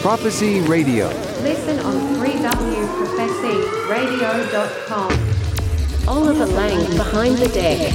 Prophecy Radio. Listen on 3wprophecyradio.com. Oliver Lang behind the deck.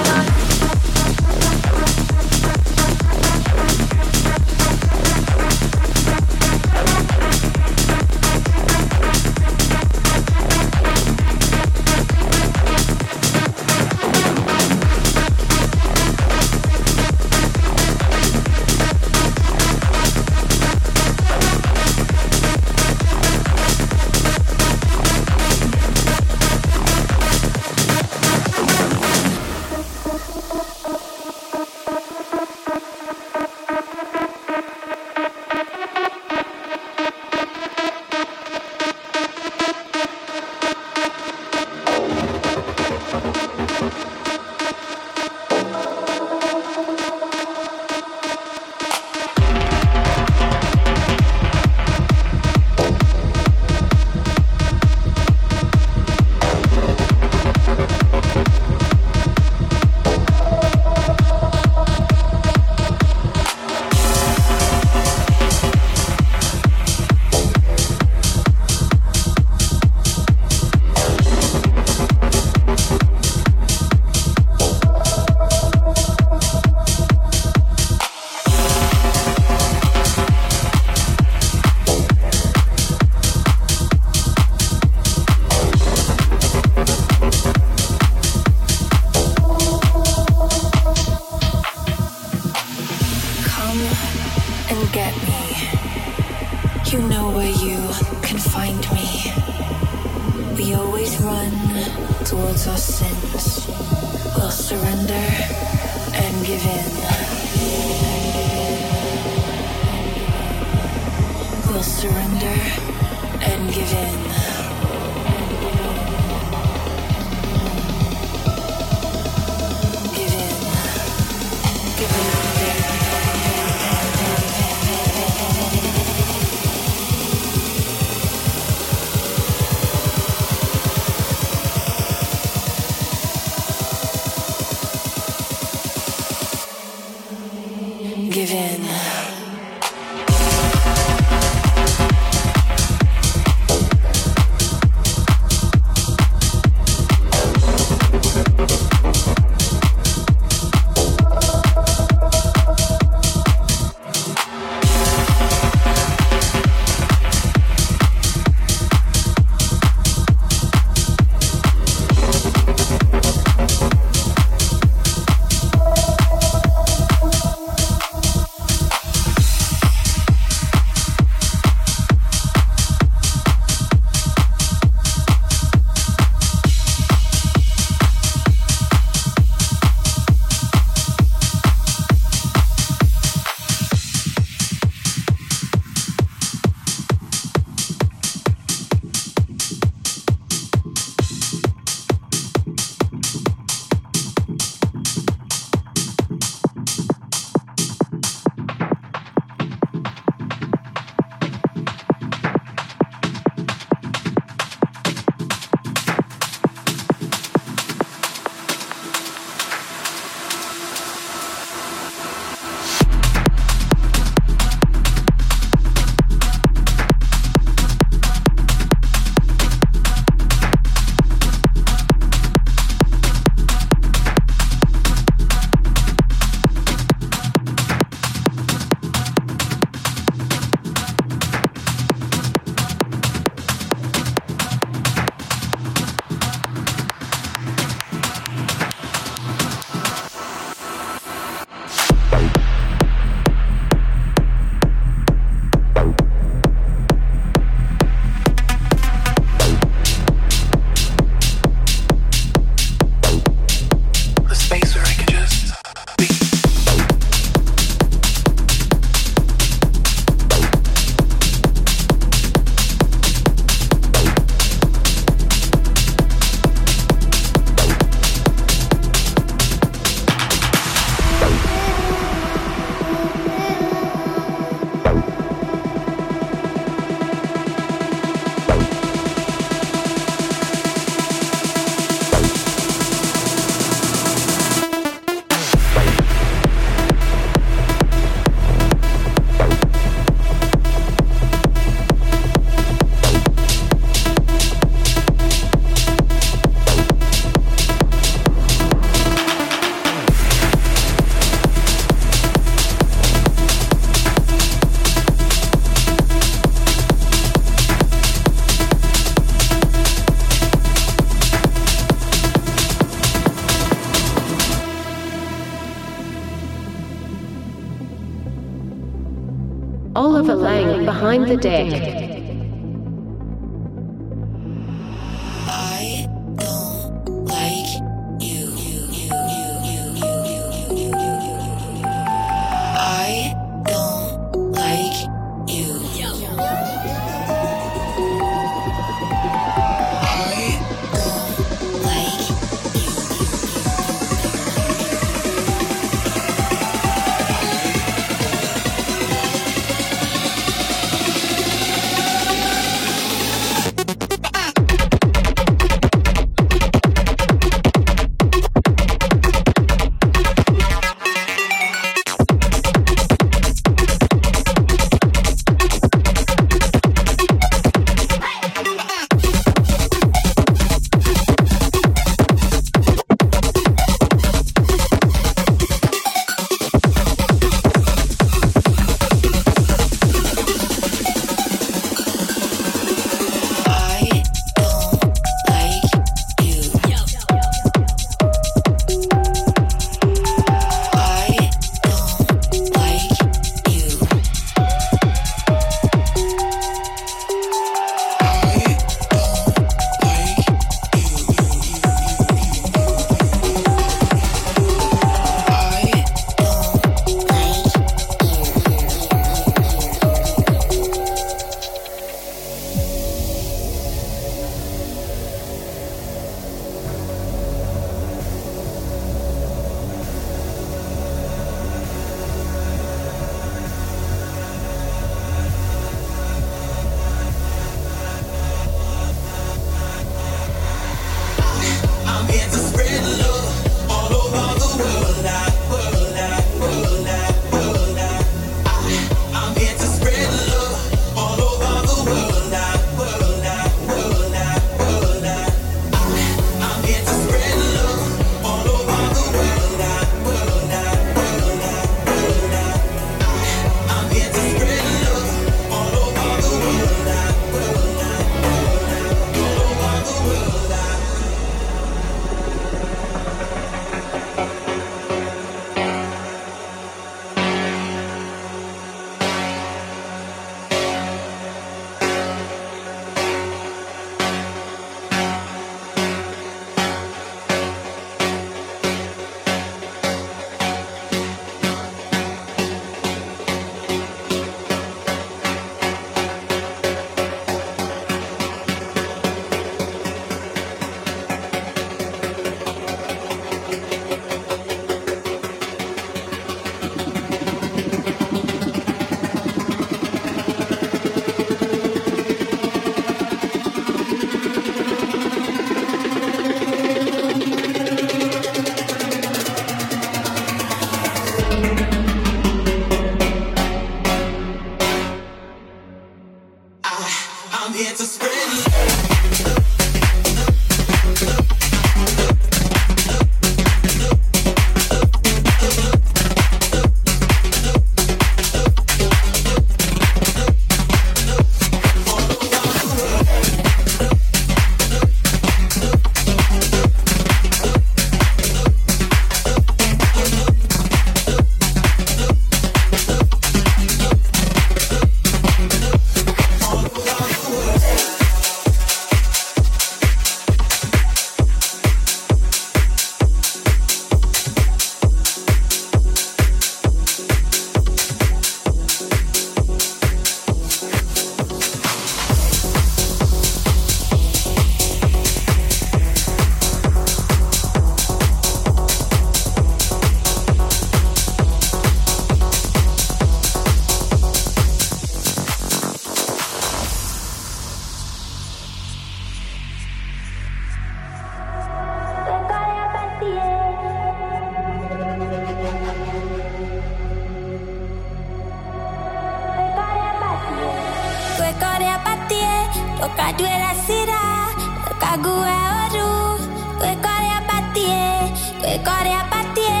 Regarde à pâtier, regarde à pâtier,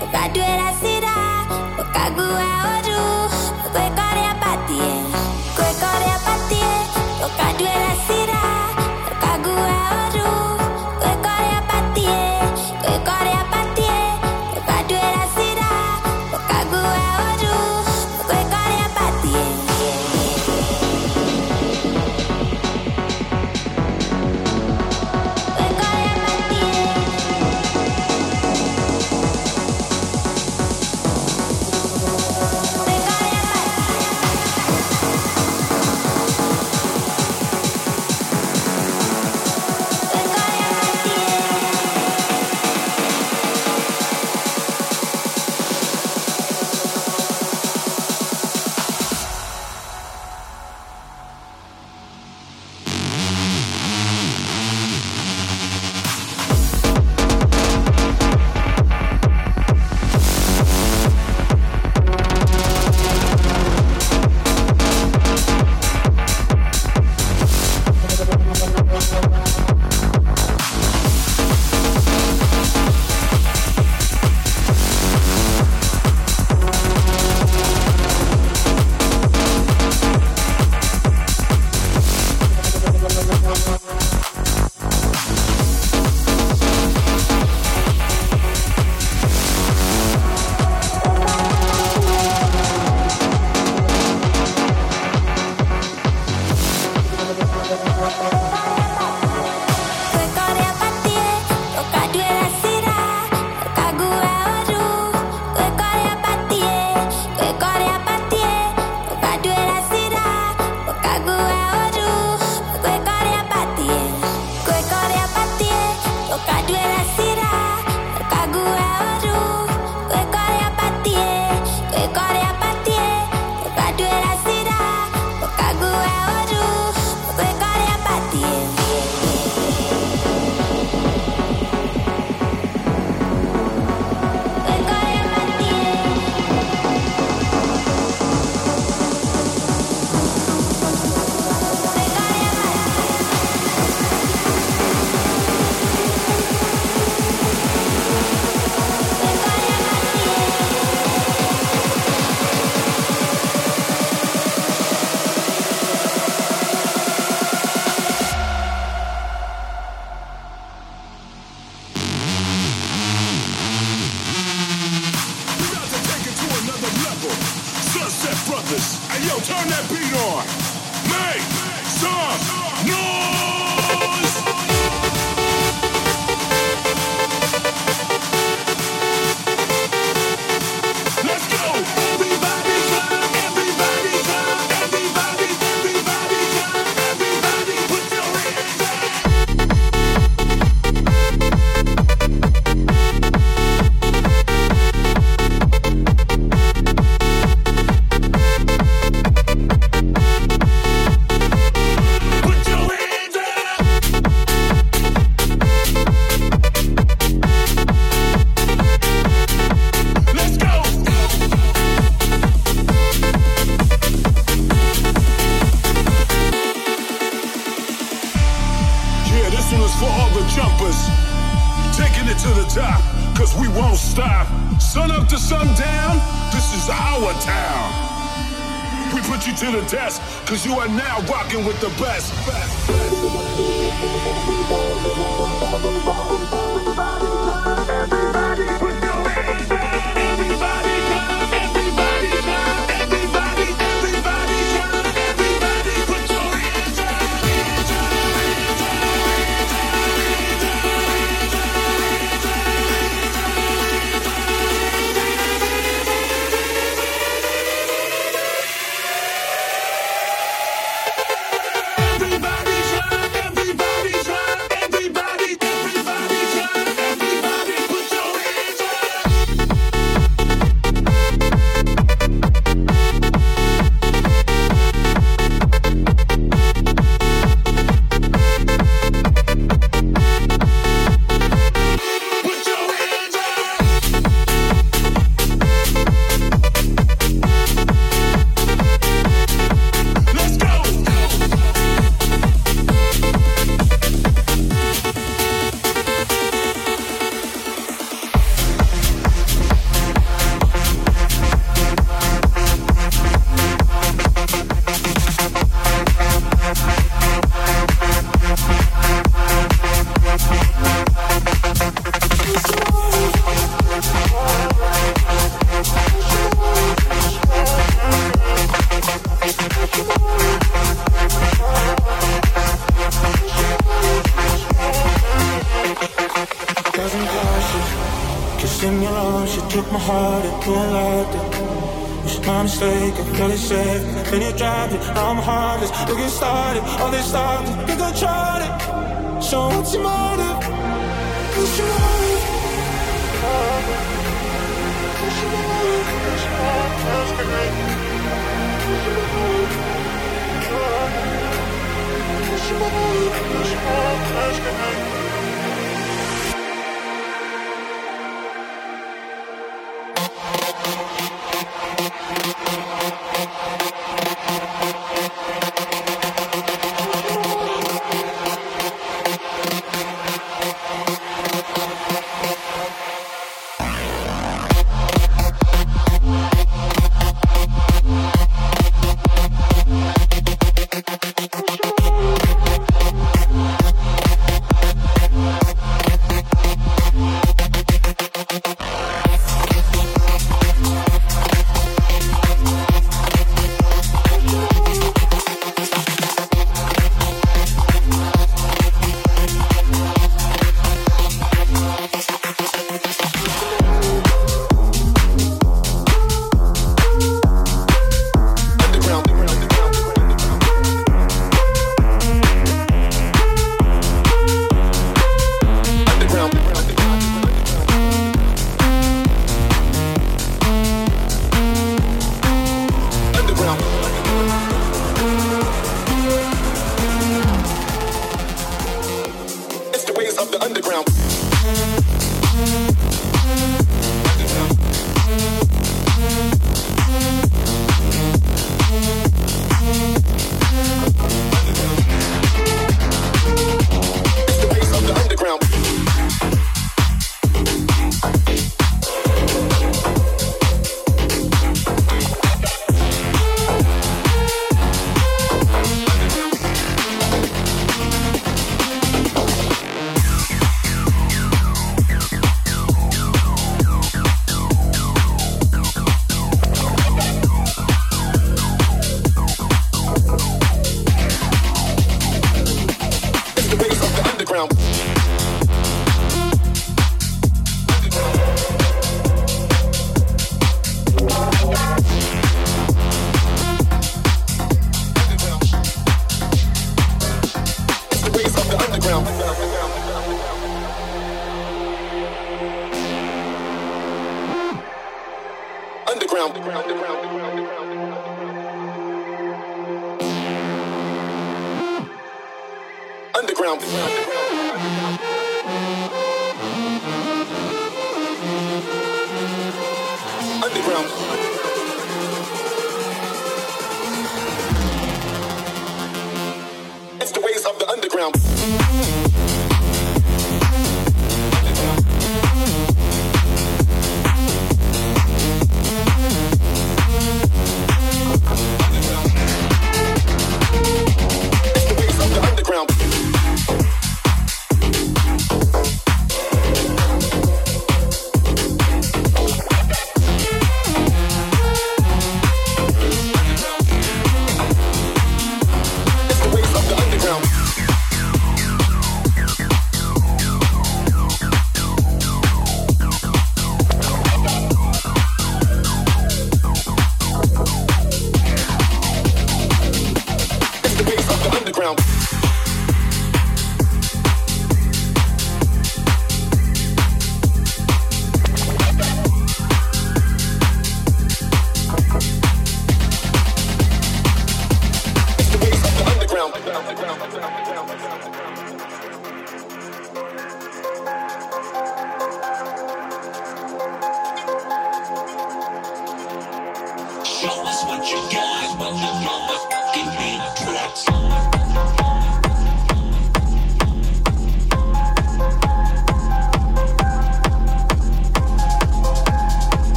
regarde à for all the jumpers. Taking it to the top, cause we won't stop. Sun up to sundown, this is our town. We put you to the test, cause you are now rocking with the best. best, best. My mistake, I feel it safe. Then you dropped it, I'm heartless. You get started, all this started, think I tried it. So what's your motive? What's your motive? What's your motive? What's your motive? What's your motive? What's your motive? Thank you. ground.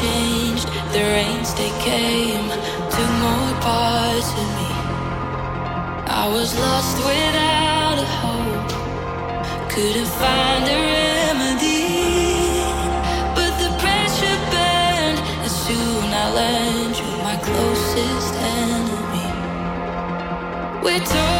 changed, the rains they came, took more parts of me. I was lost without a hope, couldn't find a remedy. But the pressure burned, and soon I learned you're my closest enemy. We're torn.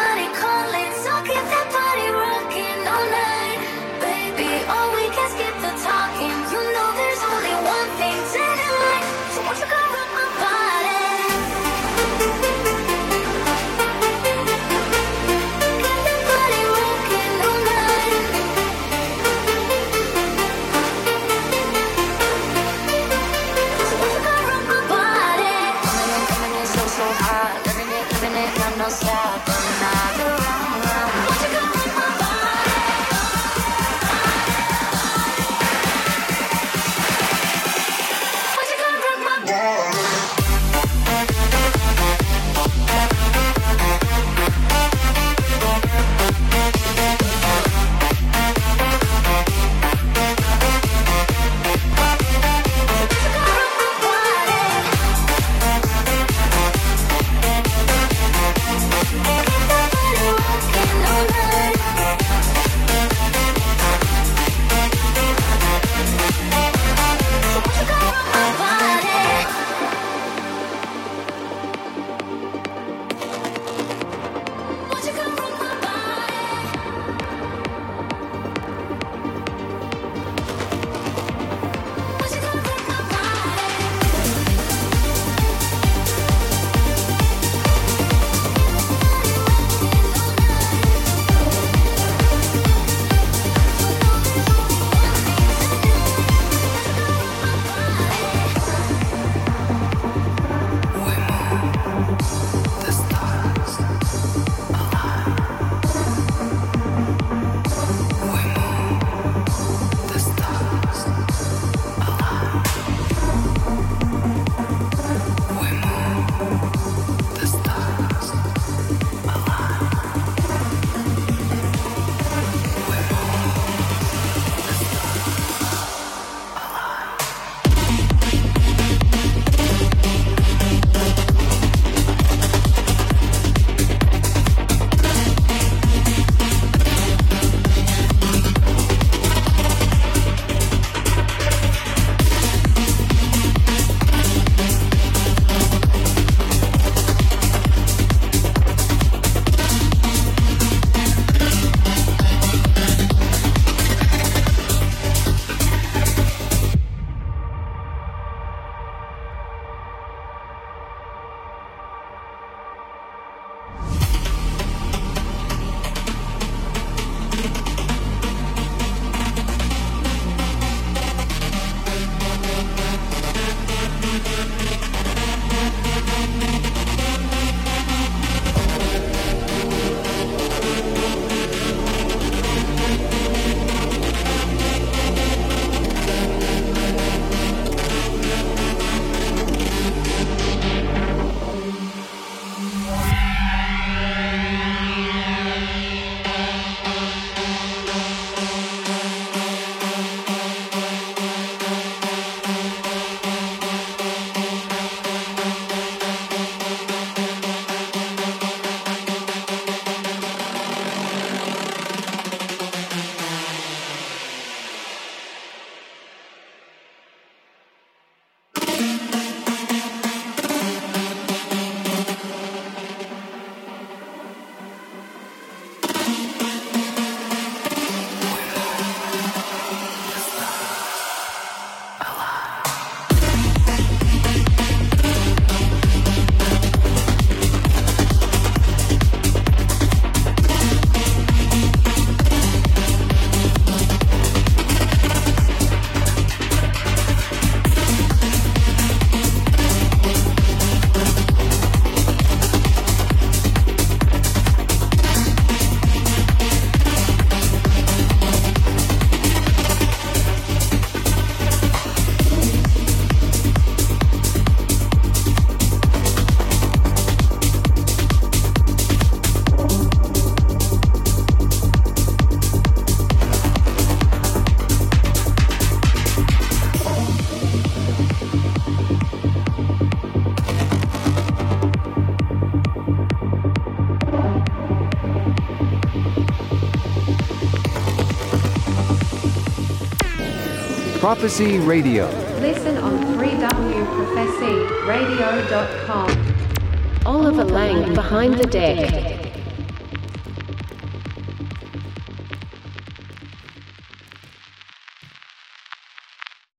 Prophecy Radio. Listen on 3wprophecyradio.com. Oliver Lang behind the deck.